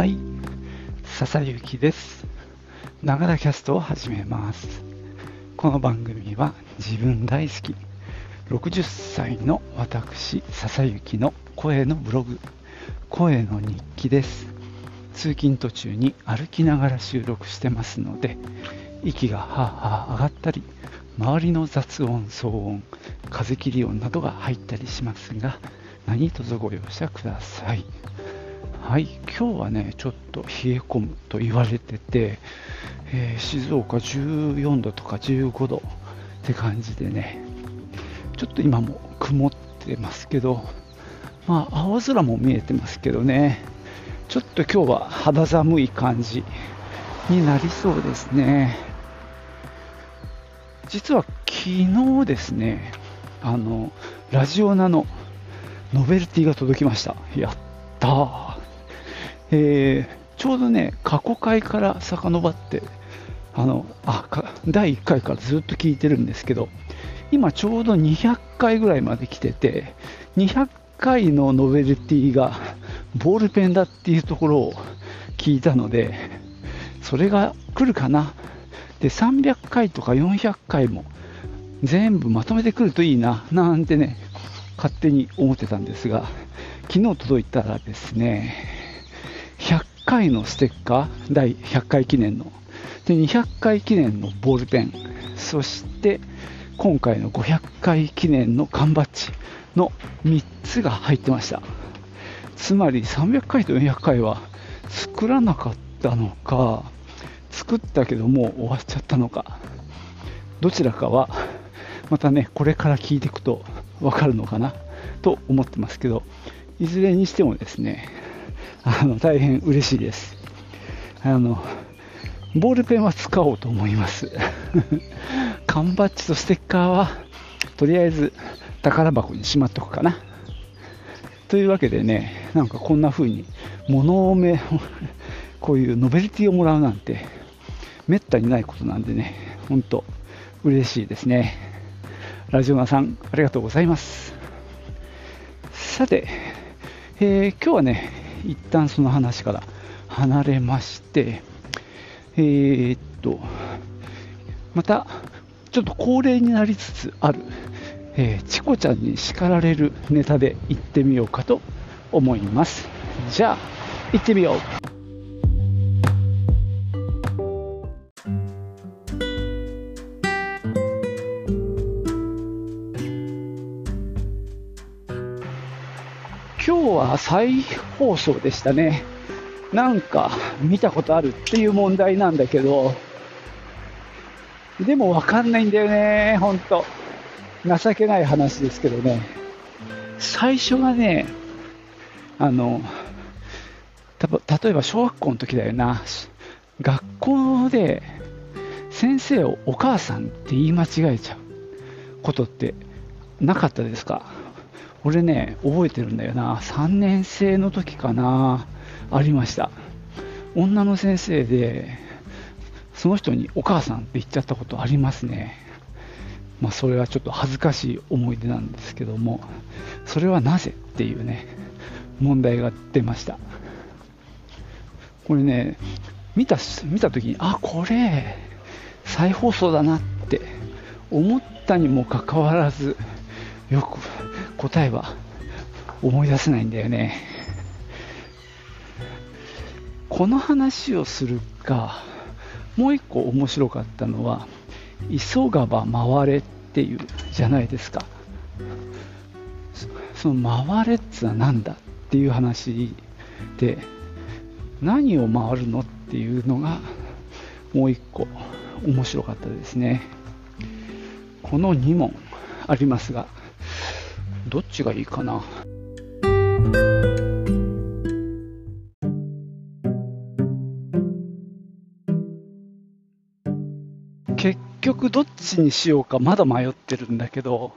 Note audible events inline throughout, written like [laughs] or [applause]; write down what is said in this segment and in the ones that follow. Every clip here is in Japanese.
はい、笹幸です。ながらキャストを始めます。この番組は自分大好き、60歳の私、笹幸の声のブログ、声の日記です。通勤途中に歩きながら収録してますので、息がはあはあ上がったり、周りの雑音、騒音、風切り音などが入ったりしますが、何卒ご容赦ください。はい、今日はね、ちょっと冷え込むと言われてて、えー静岡14度とか15度って感じでね、ちょっと今も曇ってますけど、まあ、青空も見えてますけどね、ちょっと今日は肌寒い感じになりそうですね。実は昨日ですね、あの、ラジオナのノベルティが届きました。やったー。えーちょうどね、過去回から遡って、あの、あ、か第1回からずっと聞いてるんですけど、今ちょうど200回ぐらいまで来てて、200回のノベルティが [laughs] ボールペンだっていうところを聞いたので、それが来るかな。で、300回とか400回も全部まとめてくるといいな、なんてね、勝手に思ってたんですが、昨日届いたらですね、1回のステッカー、第100回記念の、で200回記念のボールペン、そして今回の500回記念の缶バッジの3つが入ってました。つまり300回と400回は作らなかったのか、作ったけどもう終わっちゃったのか、どちらかはまたね、これから聞いていくと分かるのかなと思ってますけど、いずれにしてもですね、あの大変嬉しいです。あのボールペンは使おうと思います。[laughs] 缶バッジとステッカーはとりあえず宝箱にしまっとくかな。というわけでね、なんかこんな風に物をめ、[laughs] こういうノベルティをもらうなんてめったにないことなんでね、本当嬉しいですね。ラジオナさん、ありがとうございます。さて、えー今日はね、一旦その話から離れまして、えーっと、また、ちょっと高齢になりつつある、えーチコちゃんに叱られるネタで行ってみようかと思います。じゃあ、行ってみよう。今日は再放送でしたね。なんか見たことあるっていう問題なんだけど、でもわかんないんだよね、ほんと。情けない話ですけどね。最初がね、あの、た例えば小学校の時だよな。学校で先生をお母さんって言い間違えちゃうことってなかったですか？俺ね、覚えてるんだよな。3年生の時かな。ありました。女の先生で、その人にお母さんって言っちゃったことありますね。まあ、それはちょっと恥ずかしい思い出なんですけども、それはなぜっていうね、問題が出ました。これね、見た、見た時に、あ、これ、再放送だなって思ったにもかかわらず、よく答えは思い出せないんだよね。この話をするか、もう一個面白かったのは、急がば回れっていうじゃないですか。その回れってのは何だっていう話で、何を回るのっていうのが、もう一個面白かったですね。この2問ありますが、どっちがいいかな。結局どっちにしようかまだ迷ってるんだけど、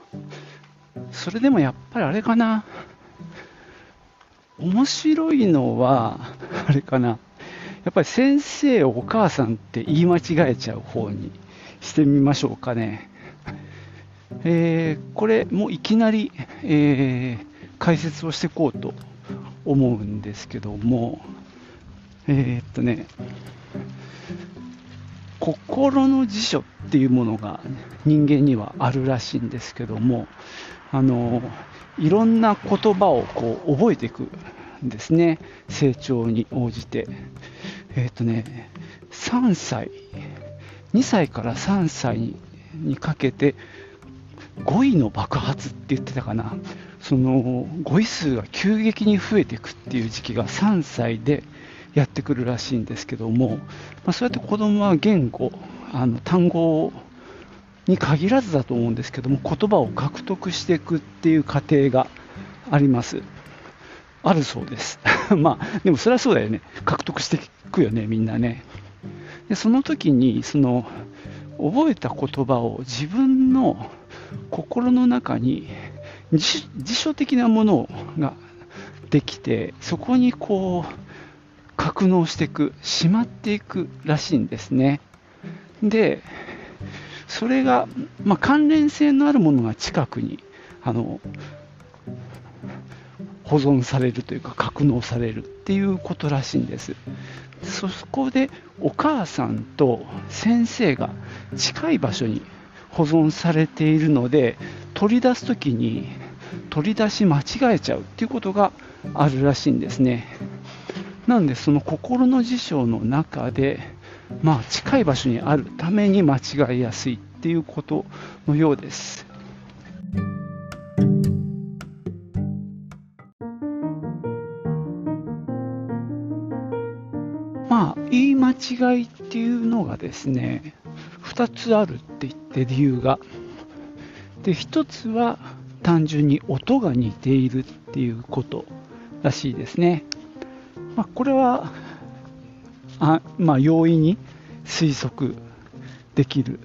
それでもやっぱりあれかな。面白いのは、あれかな。やっぱり先生をお母さんって言い間違えちゃう方にしてみましょうかね。えーこれもういきなり、えー解説をしていこうと思うんですけども、えー、っとね、心の辞書っていうものが人間にはあるらしいんですけども、あのいろんな言葉をこう覚えていくんですね、成長に応じて。えっ、とね、3歳、2歳から3歳にかけて語彙の爆発って言ってたかな、その語彙数が急激に増えていくっていう時期が3歳でやってくるらしいんですけども、まあ、そうやって子供は言語、あの単語に限らずだと思うんですけども、言葉を獲得していくっていう過程があります。あるそうです。[laughs] まあ、でもそれはそうだよね。獲得していくよね、みんなね。でその時に、その、覚えた言葉を自分の心の中に辞書的なものができて、そこにこう、格納していく、しまっていくらしいんですね。で、それが、まあ、関連性のあるものが近くにあの保存されるというか格納されるっていうことらしいんです。そこでお母さんと先生が近い場所に保存されているので取り出す時に取り出し間違えちゃうっていうことがあるらしいんですね。なのでその心の辞書の中でまあ近い場所にあるために間違いやすいっていうことのようです。まあ言い間違いっていうのがですね2つあるって言って理由がで1つは単純に音が似ているっていうことらしいですねまあ、これはあ、まあ、容易に推測できる。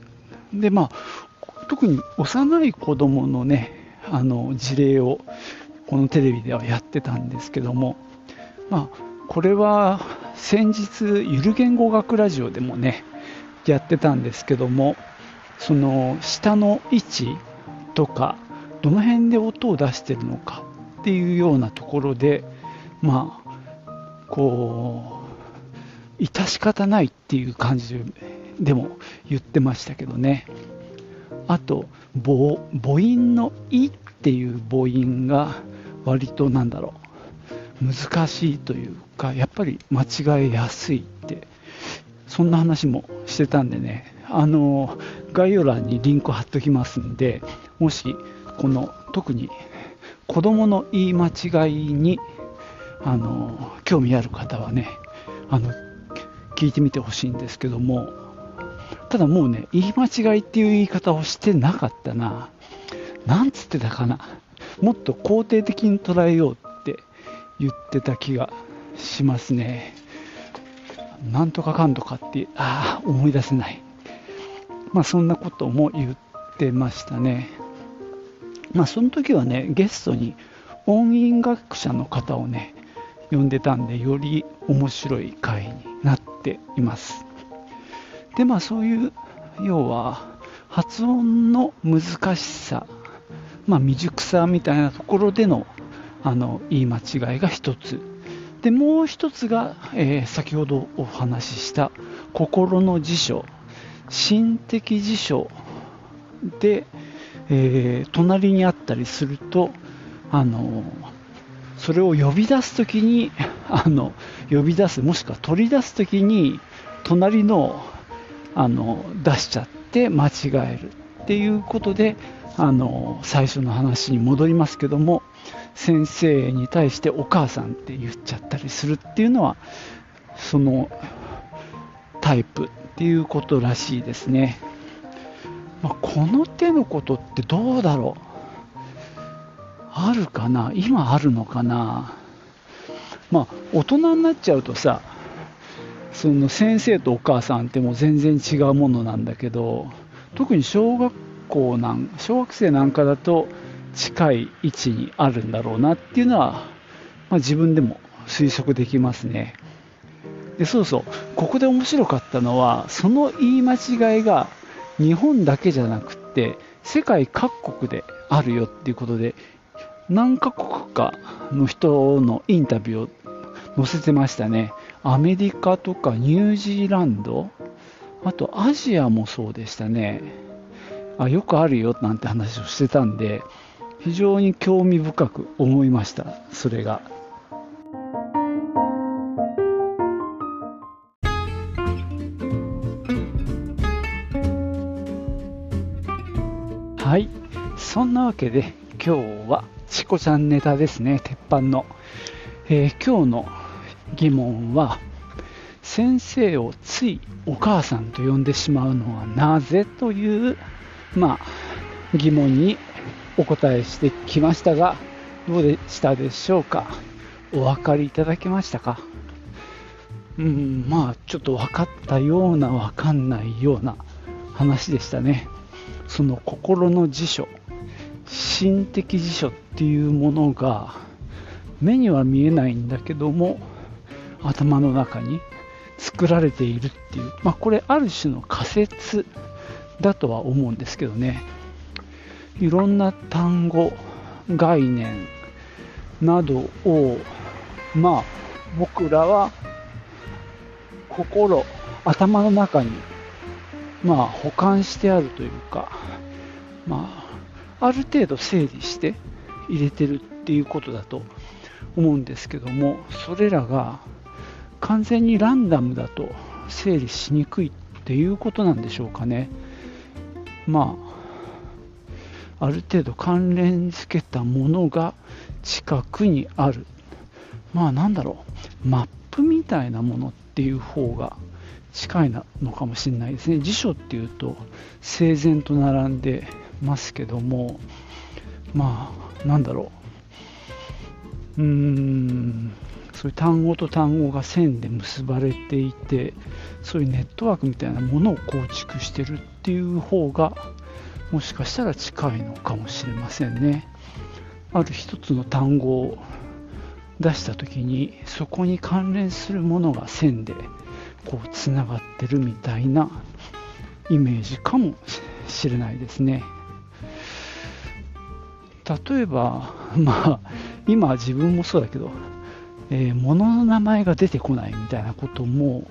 で、まあ、特に幼い子供のね、あの事例をこのテレビではやってたんですけども、まあ、これは先日、ゆる言語学ラジオでもね、やってたんですけども、その下の位置とか、どの辺で音を出してるのかっていうようなところで、まあ、こう致し方ないっていう感じでも言ってましたけどね。あと母音の「い」っていう母音が割となんだろう。難しいというかやっぱり間違えやすいってそんな話もしてたんでねあの概要欄にリンク貼っときますんでもしこの特に子供の言い間違いにあの興味ある方はねあの聞いてみてほしいんですけどもただもうね言い間違いっていう言い方をしてなかったな。なんつってたかな。もっと肯定的に捉えようって言ってた気がしますね。なんとかかんとかってああ思い出せない。まあそんなことも言ってましたね。まあその時はねゲストに音韻学者の方をね呼んでたんでより面白い回になっています。でまあそういう要は発音の難しさまあ未熟さみたいなところでのあの言い間違いが一つ。でもう一つが、えー、先ほどお話しした心の辞書。心的辞書。で、えー、隣にあったりするとあのそれを呼び出すときにあの呼び出すもしくは取り出すときに隣のあの出しちゃって間違えるっていうことであの最初の話に戻りますけども先生に対してお母さんって言っちゃったりするっていうのはそのタイプっていうことらしいですね、まあ、この手のことってどうだろう？あるかな？今あるのかな？まあ、大人になっちゃうとさ、その先生とお母さんってもう全然違うものなんだけど、特に小学校なん、小学生なんかだと近い位置にあるんだろうなっていうのは、まあ、自分でも推測できますね。で、そうそう、ここで面白かったのは、その言い間違いが日本だけじゃなくって、世界各国であるよっていうことで、何カ国かの人のインタビューを載せてましたね。アメリカとかニュージーランド、あとアジアもそうでしたね。あよくあるよなんて話をしてたんで、非常に興味深く思いました、それが。はい、そんなわけで今日はチコちゃんネタですね、鉄板の。えー、今日の疑問は、先生をついお母さんと呼んでしまうのはなぜという、まあ、疑問にお答えしてきましたが、どうでしたでしょうか？お分かりいただけましたか？うん、まあ、ちょっと分かったような、分かんないような話でしたね。その心の辞書、心的辞書っていうものが、目には見えないんだけども、頭の中に作られているっていう、まあ、これある種の仮説だとは思うんですけどね。いろんな単語、概念などを、まあ、僕らは心、頭の中に、まあ、保管してあるというか、まあ、ある程度整理して入れてるっていうことだと思うんですけども、それらが完全にランダムだと整理しにくいっていうことなんでしょうかね。まあある程度関連付けたものが近くにある。まあなんだろう。マップみたいなものっていう方が近いのかもしれないですね。辞書っていうと整然と並んでますけども。まあなんだろう。うーん。そういう単語と単語が線で結ばれていてそういうネットワークみたいなものを構築してるっていう方がもしかしたら近いのかもしれませんね。ある一つの単語を出した時にそこに関連するものが線でこうつながってるみたいなイメージかもしれないですね。例えば、[laughs] まあ、今自分もそうだけど、えー、物の名前が出てこないみたいなことも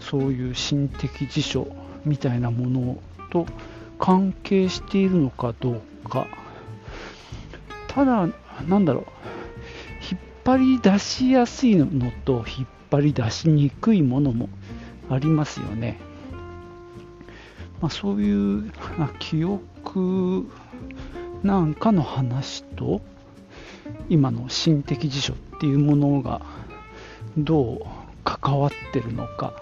そういう心的辞書みたいなものをと関係しているのかどうか。ただなんだろう。引っ張り出しやすいのと引っ張り出しにくいものもありますよね、まあ、そういう記憶なんかの話と今の心的辞書っていうものがどう関わってるのか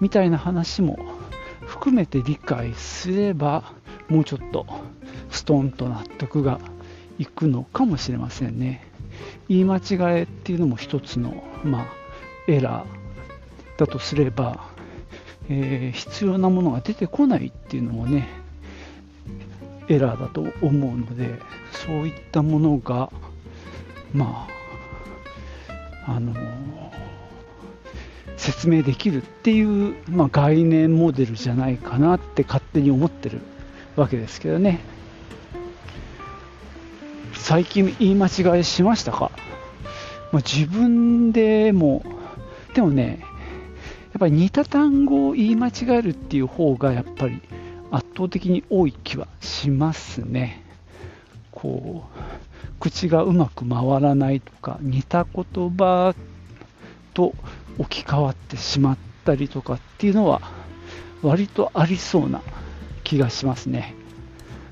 みたいな話も含めて理解すればもうちょっとストンと納得がいくのかもしれませんね。言い間違えっていうのも一つの、まあ、エラーだとすれば、えー、必要なものが出てこないっていうのもねエラーだと思うのでそういったものがまああの説明できるっていう、まあ、概念モデルじゃないかなって勝手に思ってるわけですけどね。最近言い間違いしましたか、まあ、自分でもでもねやっぱり似た単語を言い間違えるっていう方がやっぱり圧倒的に多い気はしますね。こう口がうまく回らないとか似た言葉と置き換わってしまったりとかっていうのは割とありそうな気がしますね。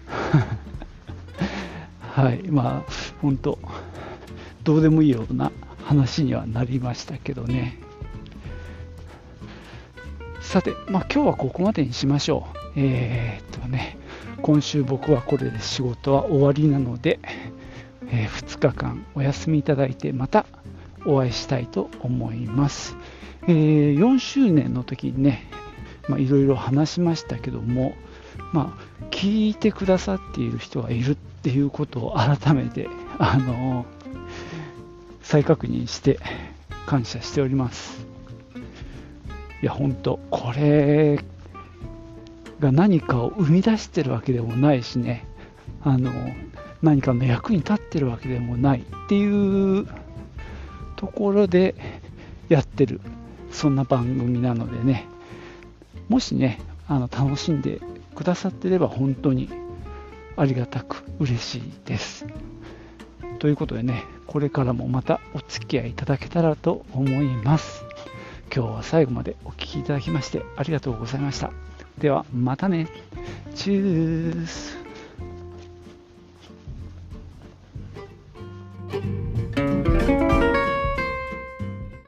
[laughs] はい、まあ本当どうでもいいような話にはなりましたけどね。さて、まあ、今日はここまでにしましょう。えー、っとね、今週僕はこれで仕事は終わりなので、えー、2日間お休みいただいて、またお会いしたいと思います。えー、4周年の時にね、いろいろ話しましたけども、まあ、聞いてくださっている人がいるっていうことを改めて、あのー、再確認して感謝しております。いや、本当これが何かを生み出してるわけでもないしね、あの何かの役に立ってるわけでもないっていうところでやってるそんな番組なのでね、もしね、あの楽しんでくださってれば本当にありがたく嬉しいです。ということでね、これからもまたお付き合いいただけたらと思います。今日は最後までお聴きいただきましてありがとうございました。ではまたね。チュース